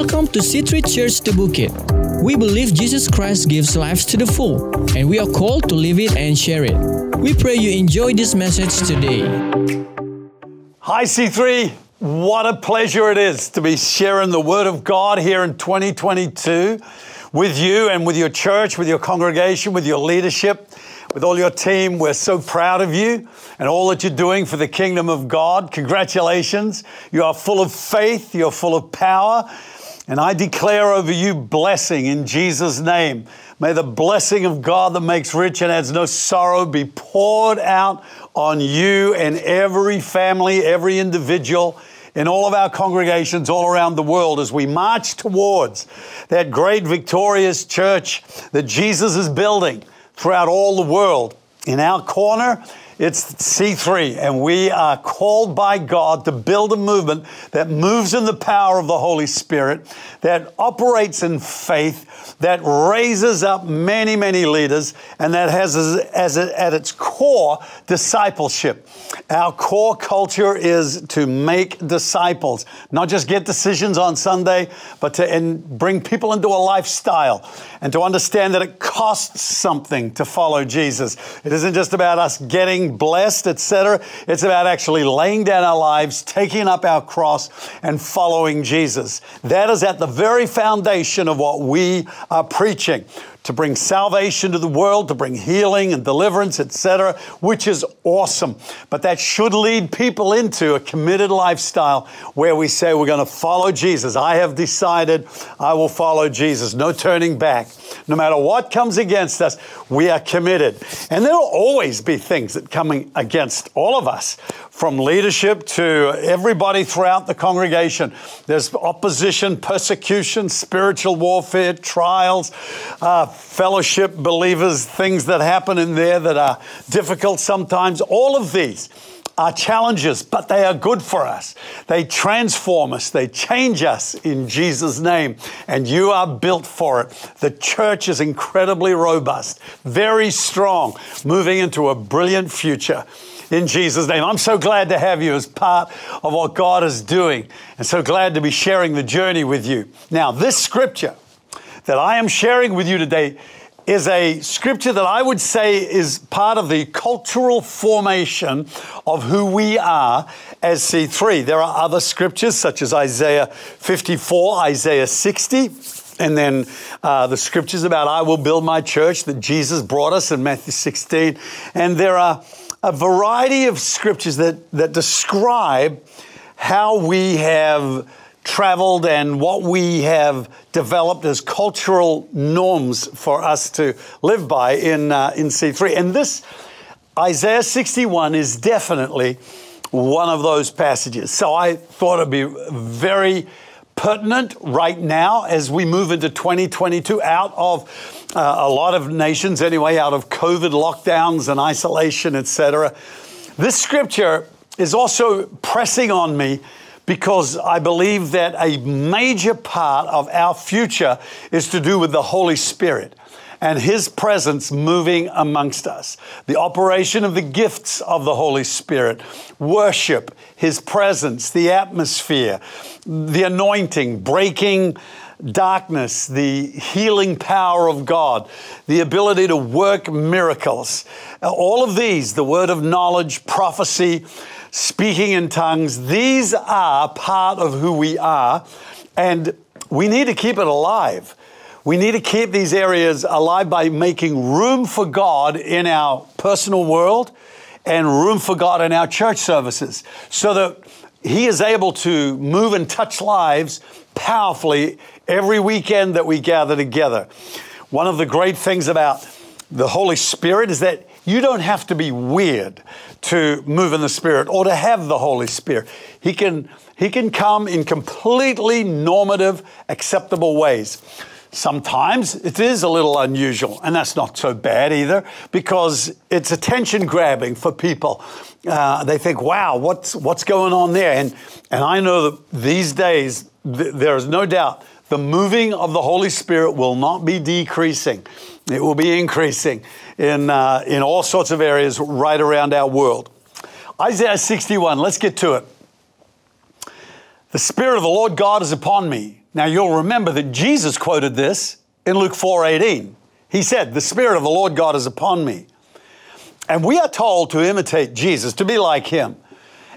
Welcome to C3 Church The Bukit. We believe Jesus Christ gives life to the full, and we are called to live it and share it. We pray you enjoy this message today. Hi, C3. What a pleasure it is to be sharing the Word of God here in 2022 with you and with your church, with your congregation, with your leadership, with all your team. We're so proud of you and all that you're doing for the kingdom of God. Congratulations. You are full of faith, you're full of power. And I declare over you blessing in Jesus' name. May the blessing of God that makes rich and adds no sorrow be poured out on you and every family, every individual in all of our congregations all around the world as we march towards that great victorious church that Jesus is building throughout all the world. In our corner, it's C3, and we are called by God to build a movement that moves in the power of the Holy Spirit, that operates in faith, that raises up many, many leaders, and that has as, as at its core discipleship. Our core culture is to make disciples, not just get decisions on Sunday, but to bring people into a lifestyle and to understand that it costs something to follow Jesus. It isn't just about us getting blessed, etc. It's about actually laying down our lives, taking up our cross, and following Jesus. That is at the very foundation of what we are preaching to bring salvation to the world, to bring healing and deliverance, etc., which is awesome. But that should lead people into a committed lifestyle where we say we're going to follow Jesus. I have decided I will follow Jesus. No turning back. No matter what comes against us, we are committed. And there will always be things that come against all of us, from leadership to everybody throughout the congregation. There's opposition, persecution, spiritual warfare, trials. Uh, fellowship believers, things that happen in there that are difficult sometimes. All of these are challenges, but they are good for us. They transform us, they change us in Jesus' name, and you are built for it. The church is incredibly robust, very strong, moving into a brilliant future. In Jesus' name. I'm so glad to have you as part of what God is doing, and so glad to be sharing the journey with you. Now, this scripture that I am sharing with you today is a scripture that I would say is part of the cultural formation of who we are as C3. There are other scriptures such as Isaiah 54, Isaiah 60, and then uh, the scriptures about I will build my church that Jesus brought us in Matthew 16. And there are a variety of scriptures that, that describe how we have traveled and what we have developed as cultural norms for us to live by in, uh, in C3. And this, Isaiah 61, is definitely one of those passages. So I thought it'd be very pertinent right now as we move into 2022 out of uh, a lot of nations anyway out of covid lockdowns and isolation etc this scripture is also pressing on me because I believe that a major part of our future is to do with the Holy Spirit and His presence moving amongst us. The operation of the gifts of the Holy Spirit, worship, His presence, the atmosphere, the anointing, breaking darkness, the healing power of God, the ability to work miracles. All of these, the word of knowledge, prophecy, speaking in tongues, these are part of who we are, and we need to keep it alive. We need to keep these areas alive by making room for God in our personal world and room for God in our church services so that He is able to move and touch lives powerfully every weekend that we gather together. One of the great things about the Holy Spirit is that you don't have to be weird to move in the Spirit or to have the Holy Spirit. He can, he can come in completely normative, acceptable ways. Sometimes it is a little unusual, and that's not so bad either because it's attention grabbing for people. Uh, they think, wow, what's, what's going on there? And, and I know that these days, th- there is no doubt the moving of the Holy Spirit will not be decreasing, it will be increasing in, uh, in all sorts of areas right around our world. Isaiah 61, let's get to it. The Spirit of the Lord God is upon me Now you'll remember that Jesus quoted this in Luke 4:18. He said, "The spirit of the Lord God is upon me." And we are told to imitate Jesus, to be like him.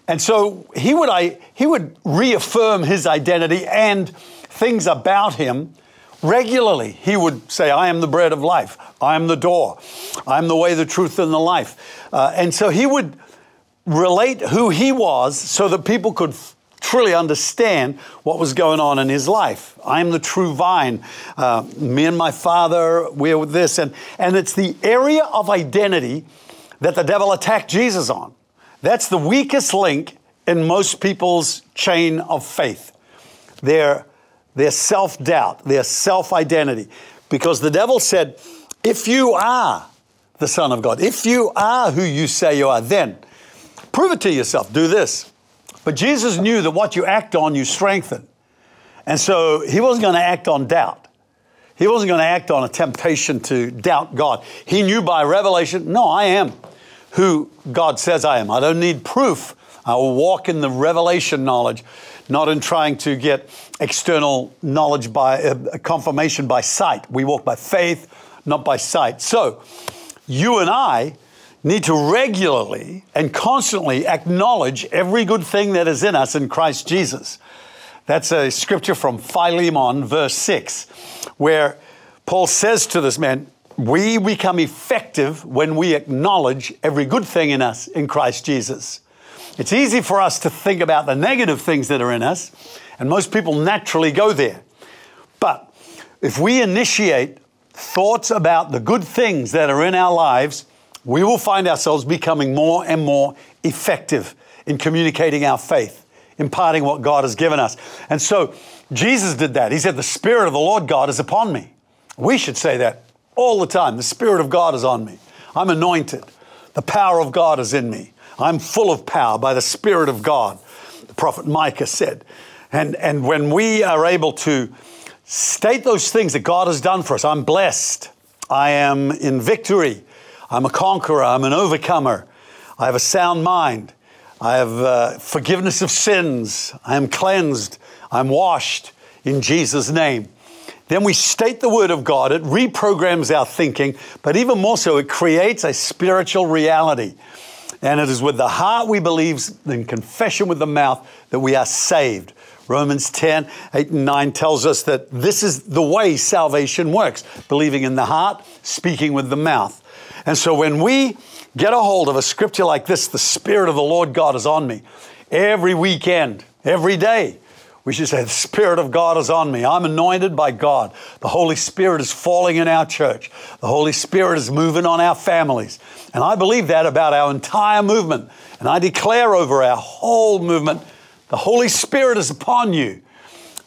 And so he would I he would reaffirm his identity and things about him regularly. He would say, I am the bread of life. I am the door. I am the way, the truth, and the life. Uh, and so he would relate who he was so that people could truly understand what was going on in his life. I am the true vine. Uh, me and my father, we're with this. And, and it's the area of identity that the devil attacked Jesus on. That's the weakest link in most people's chain of faith. Their, their self doubt, their self identity. Because the devil said, if you are the Son of God, if you are who you say you are, then prove it to yourself. Do this. But Jesus knew that what you act on, you strengthen. And so he wasn't going to act on doubt. He wasn't going to act on a temptation to doubt God. He knew by revelation, no, I am who God says I am. I don't need proof. I will walk in the revelation knowledge, not in trying to get external knowledge by uh, confirmation by sight. We walk by faith, not by sight. So, you and I need to regularly and constantly acknowledge every good thing that is in us in Christ Jesus. That's a scripture from Philemon, verse 6, where Paul says to this man, we become effective when we acknowledge every good thing in us in Christ Jesus. It's easy for us to think about the negative things that are in us, and most people naturally go there. But if we initiate thoughts about the good things that are in our lives, we will find ourselves becoming more and more effective in communicating our faith, imparting what God has given us. And so Jesus did that. He said, The Spirit of the Lord God is upon me. We should say that all the time. The Spirit of God is on me. I'm anointed. The power of God is in me. I'm full of power by the Spirit of God, the prophet Micah said. And, and when we are able to state those things that God has done for us, I'm blessed. I am in victory. I'm a conqueror. I'm an overcomer. I have a sound mind. I have uh, forgiveness of sins. I am cleansed. I'm washed in Jesus' name. Then we state the Word of God, it reprograms our thinking, but even more so, it creates a spiritual reality. And it is with the heart we believe, in confession with the mouth, that we are saved. Romans 10, 8 and 9 tells us that this is the way salvation works believing in the heart, speaking with the mouth. And so when we get a hold of a scripture like this, the Spirit of the Lord God is on me, every weekend, every day, we should say, The Spirit of God is on me. I'm anointed by God. The Holy Spirit is falling in our church. The Holy Spirit is moving on our families. And I believe that about our entire movement. And I declare over our whole movement the Holy Spirit is upon you.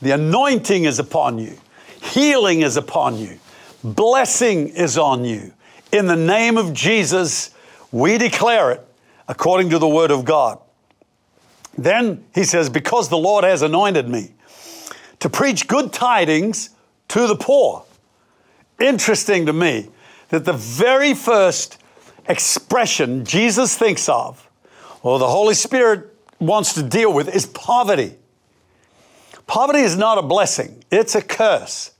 The anointing is upon you. Healing is upon you. Blessing is on you. In the name of Jesus, we declare it according to the Word of God. Then he says, Because the Lord has anointed me to preach good tidings to the poor. Interesting to me that the very first expression Jesus thinks of, or the Holy Spirit wants to deal with, is poverty. Poverty is not a blessing, it's a curse.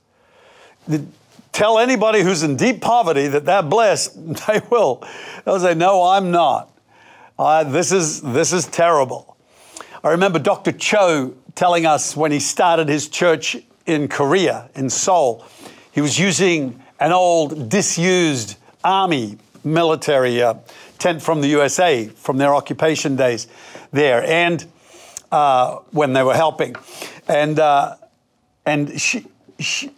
Tell anybody who's in deep poverty that they're blessed, they will. They'll say, No, I'm not. Uh, this, is, this is terrible. I remember Dr. Cho telling us when he started his church in Korea, in Seoul, he was using an old disused army military uh, tent from the USA from their occupation days there, and uh, when they were helping, and uh, and she, she,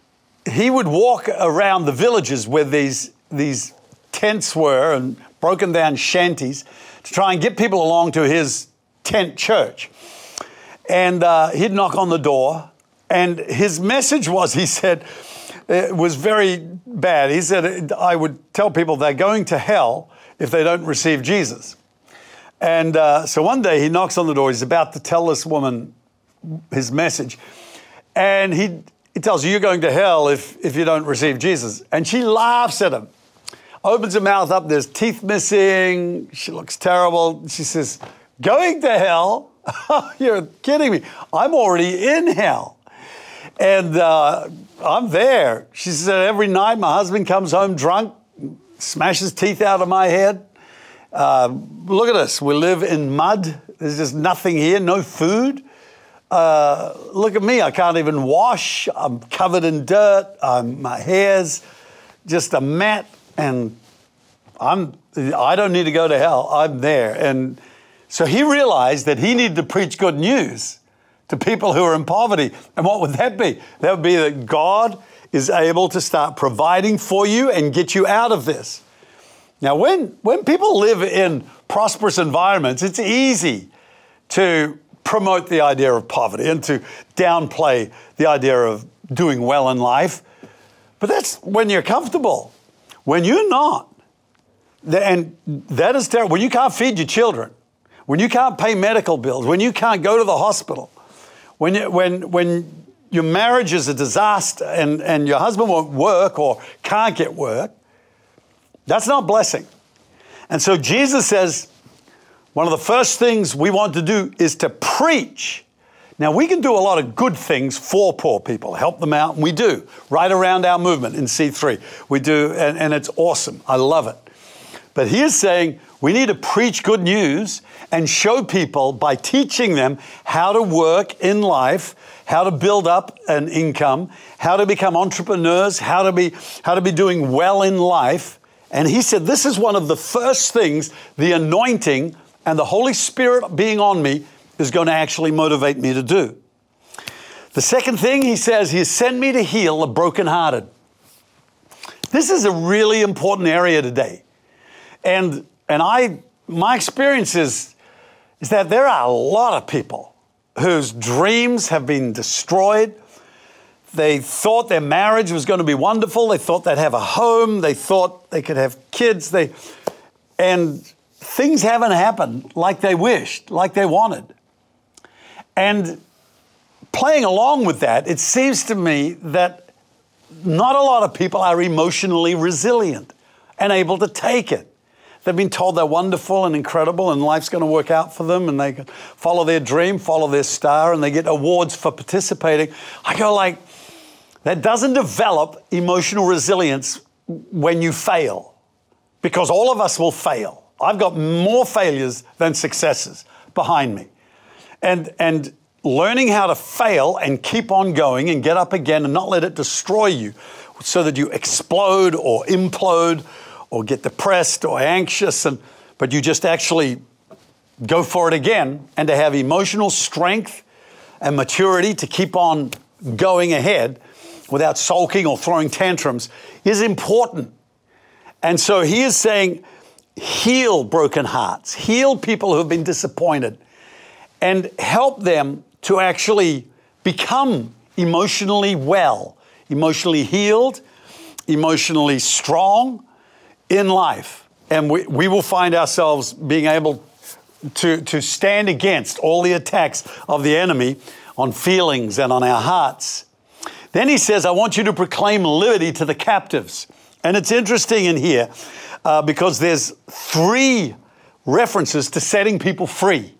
he would walk around the villages where these these tents were and broken down shanties to try and get people along to his tent church. And uh, he'd knock on the door, and his message was he said, it was very bad. He said, I would tell people they're going to hell if they don't receive Jesus. And uh, so one day he knocks on the door. He's about to tell this woman his message. And he, he tells her, You're going to hell if, if you don't receive Jesus. And she laughs at him, opens her mouth up. There's teeth missing. She looks terrible. She says, Going to hell? You're kidding me. I'm already in hell. And uh, I'm there. She said, every night my husband comes home drunk, smashes teeth out of my head. Uh, look at us. We live in mud. There's just nothing here, no food. Uh, look at me. I can't even wash. I'm covered in dirt. I'm, my hair's just a mat. And I'm, I don't need to go to hell. I'm there. And so he realized that he needed to preach good news to people who are in poverty. And what would that be? That would be that God is able to start providing for you and get you out of this. Now, when, when people live in prosperous environments, it's easy to promote the idea of poverty and to downplay the idea of doing well in life. But that's when you're comfortable. When you're not, and that is terrible. When you can't feed your children, when you can't pay medical bills, when you can't go to the hospital, when, you, when, when your marriage is a disaster and, and your husband won't work or can't get work, that's not blessing. And so Jesus says, one of the first things we want to do is to preach. Now, we can do a lot of good things for poor people, help them out, and we do right around our movement in C3. We do, and, and it's awesome. I love it. But he is saying we need to preach good news and show people by teaching them how to work in life, how to build up an income, how to become entrepreneurs, how to be, how to be doing well in life. And he said, This is one of the first things the anointing and the Holy Spirit being on me is going to actually motivate me to do. The second thing he says, He has sent me to heal the brokenhearted. This is a really important area today. And, and I, my experience is, is that there are a lot of people whose dreams have been destroyed. They thought their marriage was going to be wonderful. They thought they'd have a home. They thought they could have kids. They, and things haven't happened like they wished, like they wanted. And playing along with that, it seems to me that not a lot of people are emotionally resilient and able to take it. They've been told they're wonderful and incredible and life's going to work out for them and they follow their dream, follow their star, and they get awards for participating. I go like, that doesn't develop emotional resilience when you fail because all of us will fail. I've got more failures than successes behind me. And, and learning how to fail and keep on going and get up again and not let it destroy you so that you explode or implode or get depressed or anxious, and, but you just actually go for it again and to have emotional strength and maturity to keep on going ahead without sulking or throwing tantrums is important. And so he is saying, heal broken hearts, heal people who have been disappointed, and help them to actually become emotionally well, emotionally healed, emotionally strong in life. And we, we will find ourselves being able to, to stand against all the attacks of the enemy on feelings and on our hearts. Then he says, I want you to proclaim liberty to the captives. And it's interesting in here uh, because there's three references to setting people free.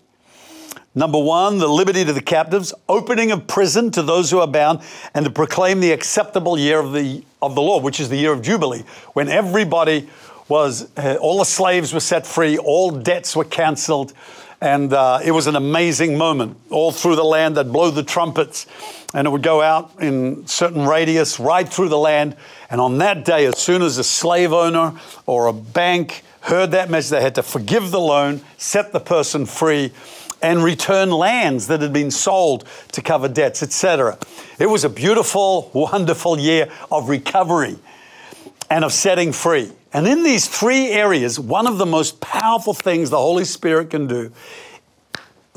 Number one, the liberty to the captives, opening of prison to those who are bound, and to proclaim the acceptable year of the, of the Lord, which is the year of Jubilee, when everybody was, uh, all the slaves were set free, all debts were canceled, and uh, it was an amazing moment. All through the land, they'd blow the trumpets, and it would go out in certain radius right through the land. And on that day, as soon as a slave owner or a bank heard that message, they had to forgive the loan, set the person free, and return lands that had been sold to cover debts, etc. It was a beautiful, wonderful year of recovery and of setting free. And in these three areas, one of the most powerful things the Holy Spirit can do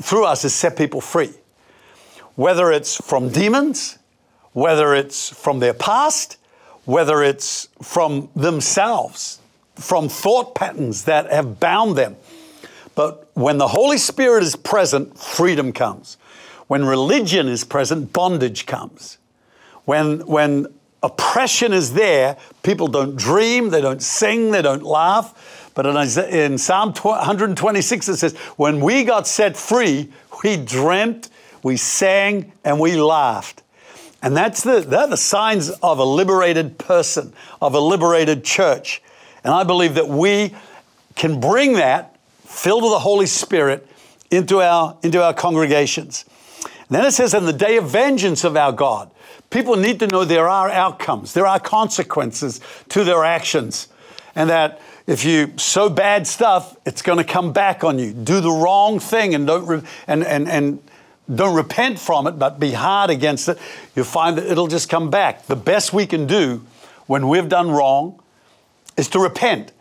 through us is set people free. Whether it's from demons, whether it's from their past, whether it's from themselves, from thought patterns that have bound them. But when the Holy Spirit is present, freedom comes. When religion is present, bondage comes. When, when oppression is there. People don't dream, they don't sing, they don't laugh. But in Psalm 126, it says, When we got set free, we dreamt, we sang, and we laughed. And that's the, they're the signs of a liberated person, of a liberated church. And I believe that we can bring that, filled with the Holy Spirit, into our, into our congregations. And then it says, in the day of vengeance of our God, people need to know there are outcomes, there are consequences to their actions. And that if you sow bad stuff, it's going to come back on you. Do the wrong thing and don't, re- and, and, and don't repent from it, but be hard against it. You'll find that it'll just come back. The best we can do when we've done wrong is to repent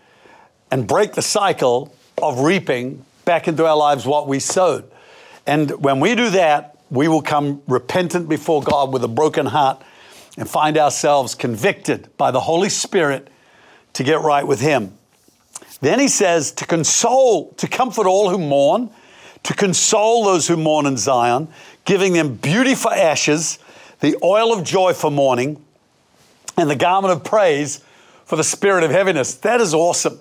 and break the cycle of reaping back into our lives what we sowed. And when we do that, we will come repentant before God with a broken heart and find ourselves convicted by the Holy Spirit to get right with Him. Then he says to console, to comfort all who mourn, to console those who mourn in Zion, giving them beauty for ashes, the oil of joy for mourning, and the garment of praise for the spirit of heaviness. That is awesome.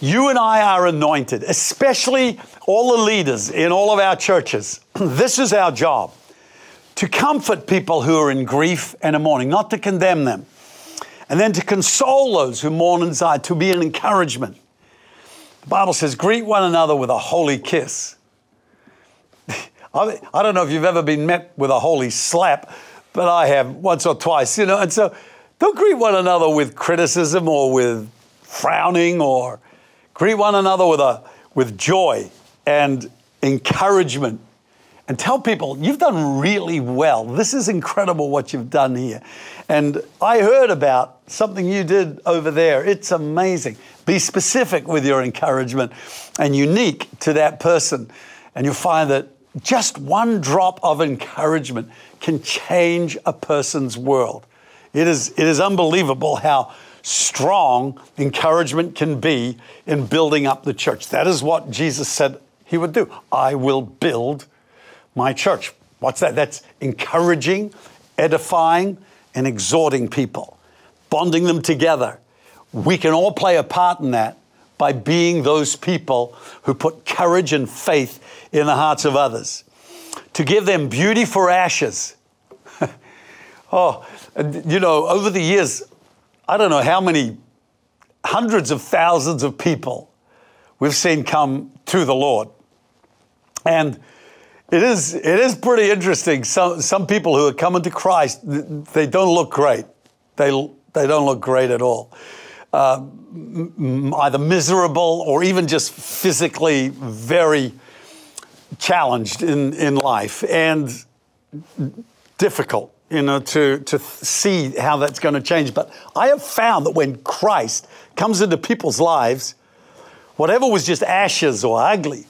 You and I are anointed, especially all the leaders in all of our churches. this is our job to comfort people who are in grief and in mourning, not to condemn them. And then to console those who mourn in Zion, to be an encouragement. The Bible says, greet one another with a holy kiss. I don't know if you've ever been met with a holy slap, but I have once or twice, you know. And so don't greet one another with criticism or with frowning or greet one another with, a, with joy and encouragement and tell people you've done really well. This is incredible what you've done here. And I heard about something you did over there. It's amazing. Be specific with your encouragement and unique to that person. And you'll find that just one drop of encouragement can change a person's world. It is, it is unbelievable how strong encouragement can be in building up the church. That is what Jesus said he would do. I will build my church. What's that? That's encouraging, edifying, and exhorting people, bonding them together. We can all play a part in that by being those people who put courage and faith in the hearts of others. To give them beauty for ashes. oh, you know, over the years, I don't know how many hundreds of thousands of people we've seen come to the Lord. And it is, it is pretty interesting. Some, some people who are coming to Christ, they don't look great. They, they don't look great at all. Uh, either miserable or even just physically very challenged in, in life and difficult, you know, to, to see how that's going to change. But I have found that when Christ comes into people's lives, whatever was just ashes or ugly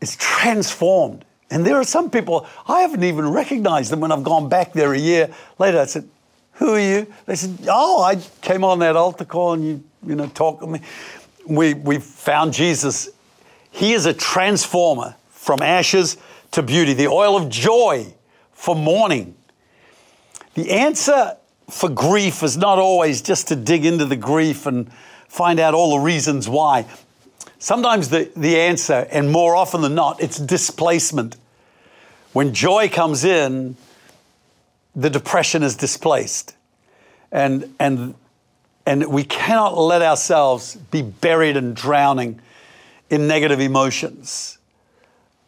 is transformed and there are some people, I haven't even recognized them when I've gone back there a year later. I said, Who are you? They said, Oh, I came on that altar call and you, you know, talked with me. We, we found Jesus. He is a transformer from ashes to beauty, the oil of joy for mourning. The answer for grief is not always just to dig into the grief and find out all the reasons why. Sometimes the, the answer, and more often than not, it's displacement. When joy comes in, the depression is displaced. And, and, and we cannot let ourselves be buried and drowning in negative emotions.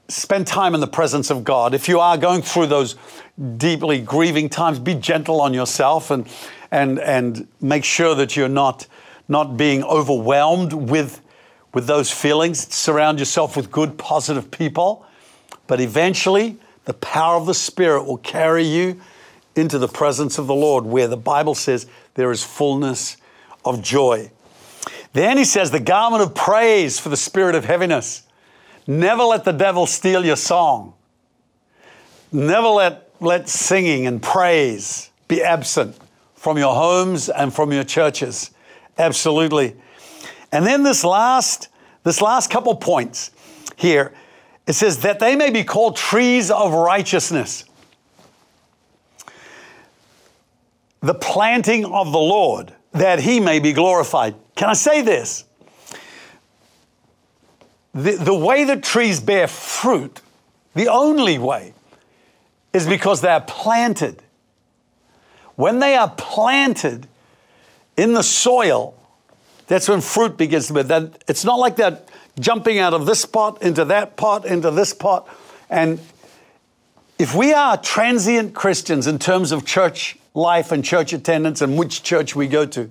Spend time in the presence of God. If you are going through those deeply grieving times, be gentle on yourself and, and, and make sure that you're not, not being overwhelmed with with those feelings. Surround yourself with good, positive people. But eventually, the power of the Spirit will carry you into the presence of the Lord, where the Bible says there is fullness of joy. Then he says, the garment of praise for the spirit of heaviness. Never let the devil steal your song. Never let, let singing and praise be absent from your homes and from your churches. Absolutely. And then this last, this last couple points here, it says that they may be called trees of righteousness. The planting of the Lord, that he may be glorified. Can I say this? The, the way that trees bear fruit, the only way, is because they're planted when they are planted in the soil, that's when fruit begins to be. That it's not like that jumping out of this pot into that pot into this pot. And if we are transient Christians in terms of church life and church attendance and which church we go to,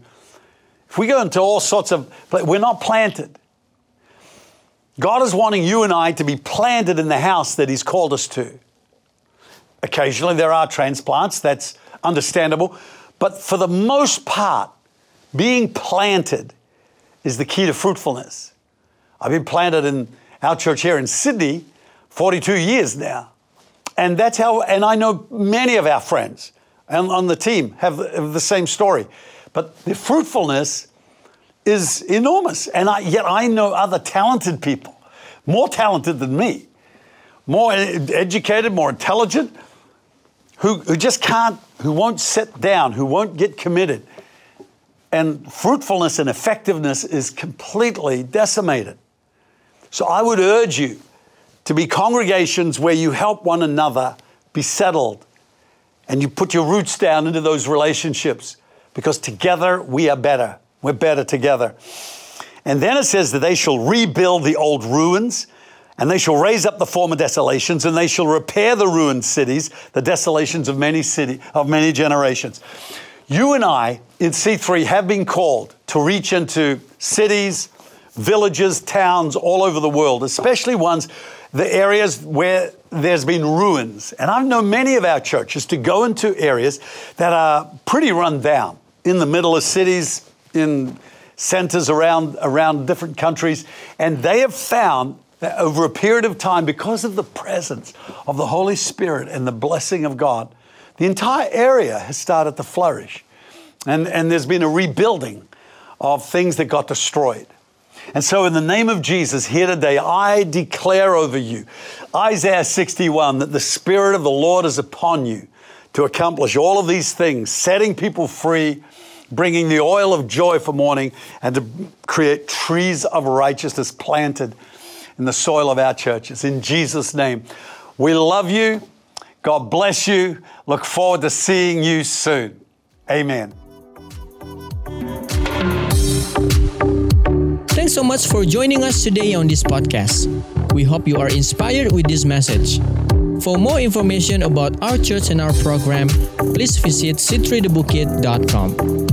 if we go into all sorts of, we're not planted. God is wanting you and I to be planted in the house that He's called us to. Occasionally there are transplants, that's understandable. But for the most part, being planted is the key to fruitfulness. I've been planted in our church here in Sydney 42 years now. And that's how, and I know many of our friends and on the team have the, same story. But the fruitfulness is enormous. And I, yet I know other talented people, more talented than me, more educated, more intelligent, who, who just can't, who won't sit down, who won't get committed. And fruitfulness and effectiveness is completely decimated. So I would urge you to be congregations where you help one another be settled and you put your roots down into those relationships because together we are better. We're better together. And then it says that they shall rebuild the old ruins and they shall raise up the former desolations, and they shall repair the ruined cities, the desolations of many city of many generations. You and I in C3 have been called to reach into cities, villages, towns all over the world, especially ones, the areas where there's been ruins. And I've known many of our churches to go into areas that are pretty run down in the middle of cities, in centers around, around different countries, and they have found that over a period of time, because of the presence of the Holy Spirit and the blessing of God, the entire area has started to flourish. And, and there's been a rebuilding of things that got destroyed. And so, in the name of Jesus, here today, I declare over you, Isaiah 61, that the Spirit of the Lord is upon you to accomplish all of these things, setting people free, bringing the oil of joy for mourning, and to create trees of righteousness planted in the soil of our churches. In Jesus' name, we love you. God bless you. Look forward to seeing you soon. Amen. Thanks so much for joining us today on this podcast. We hope you are inspired with this message. For more information about our church and our program, please visit c3thebukit.com.